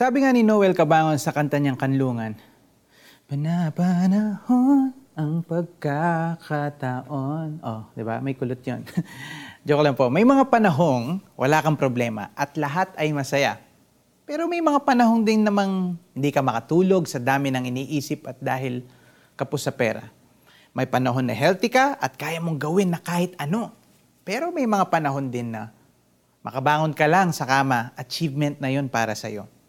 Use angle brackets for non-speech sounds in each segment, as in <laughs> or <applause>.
Sabi nga ni Noel Cabangon sa kanta niyang kanlungan, Panapanahon ang pagkakataon. Oh, di ba? May kulot yun. <laughs> Joke lang po. May mga panahong wala kang problema at lahat ay masaya. Pero may mga panahong din namang hindi ka makatulog sa dami ng iniisip at dahil kapos sa pera. May panahon na healthy ka at kaya mong gawin na kahit ano. Pero may mga panahon din na makabangon ka lang sa kama, achievement na yon para sa'yo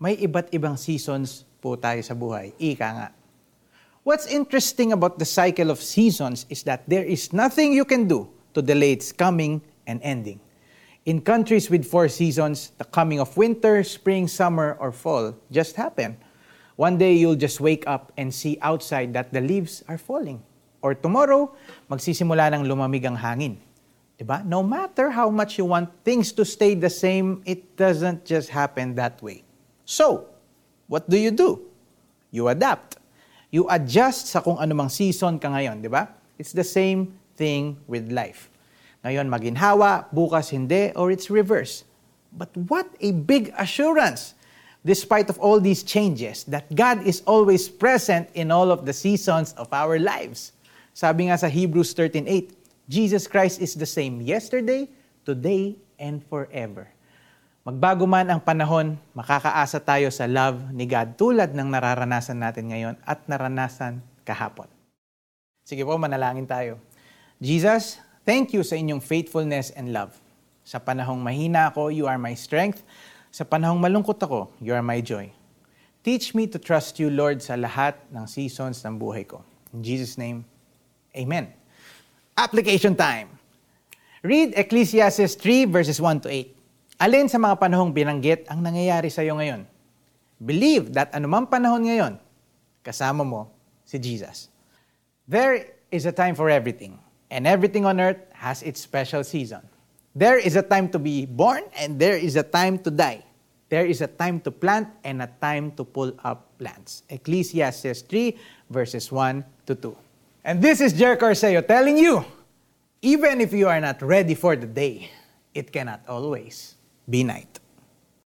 may iba't ibang seasons po tayo sa buhay. Ika nga. What's interesting about the cycle of seasons is that there is nothing you can do to delay its coming and ending. In countries with four seasons, the coming of winter, spring, summer, or fall just happen. One day you'll just wake up and see outside that the leaves are falling. Or tomorrow, magsisimula ng lumamig ang hangin. Diba? No matter how much you want things to stay the same, it doesn't just happen that way. So, what do you do? You adapt. You adjust sa kung anumang season ka ngayon, di ba? It's the same thing with life. Ngayon maginhawa, bukas hindi, or it's reverse. But what a big assurance, despite of all these changes, that God is always present in all of the seasons of our lives. Sabi nga sa Hebrews 13.8, Jesus Christ is the same yesterday, today, and forever. Magbago man ang panahon, makakaasa tayo sa love ni God tulad ng nararanasan natin ngayon at naranasan kahapon. Sige po, manalangin tayo. Jesus, thank you sa inyong faithfulness and love. Sa panahong mahina ako, you are my strength. Sa panahong malungkot ako, you are my joy. Teach me to trust you, Lord, sa lahat ng seasons ng buhay ko. In Jesus' name, Amen. Application time. Read Ecclesiastes 3 verses 1 to 8. Alin sa mga panahong binanggit ang nangyayari sa iyo ngayon? Believe that anumang panahon ngayon, kasama mo si Jesus. There is a time for everything, and everything on earth has its special season. There is a time to be born, and there is a time to die. There is a time to plant and a time to pull up plants. Ecclesiastes 3, verses 1 to 2. And this is Jericho Arceo telling you, even if you are not ready for the day, it cannot always be night.